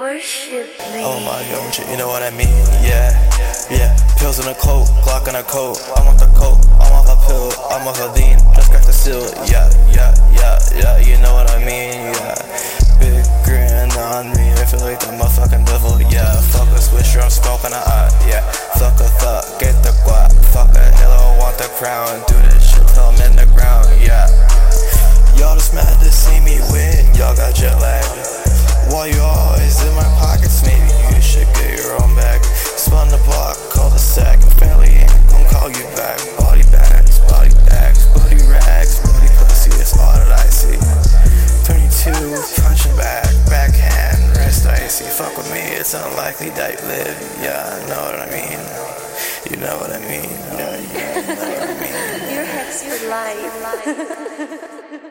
Worship me. Oh my god, you know what I mean? Yeah, yeah. Pills in a coat, Glock in a coat. I'm off the coat, I'm off a pill, I'm off a lean. Just got the seal. Yeah, yeah, yeah, yeah. You know what I mean? Yeah. Big grin on me, I feel like the motherfucking devil. Yeah, fuck a swisher, I'm smoking a eye. Yeah, fuck a thought, get the guap. Fuck a hell, want the crown. Do this shit till I'm in the ground. Yeah. Y'all just mad to see me win. Y'all got jet lag. While you always in my pockets, maybe you should get your own back. Spun the block, call the sack, and family ain't gon' call you back. Body bags, body bags, body rags, body pussy, that's all that I see. 22, punching back, backhand, wrist icy. Fuck with me, it's unlikely that you live. Yeah, I know what I mean. You know what I mean. Yeah, yeah, you know what I mean. Your head's your life.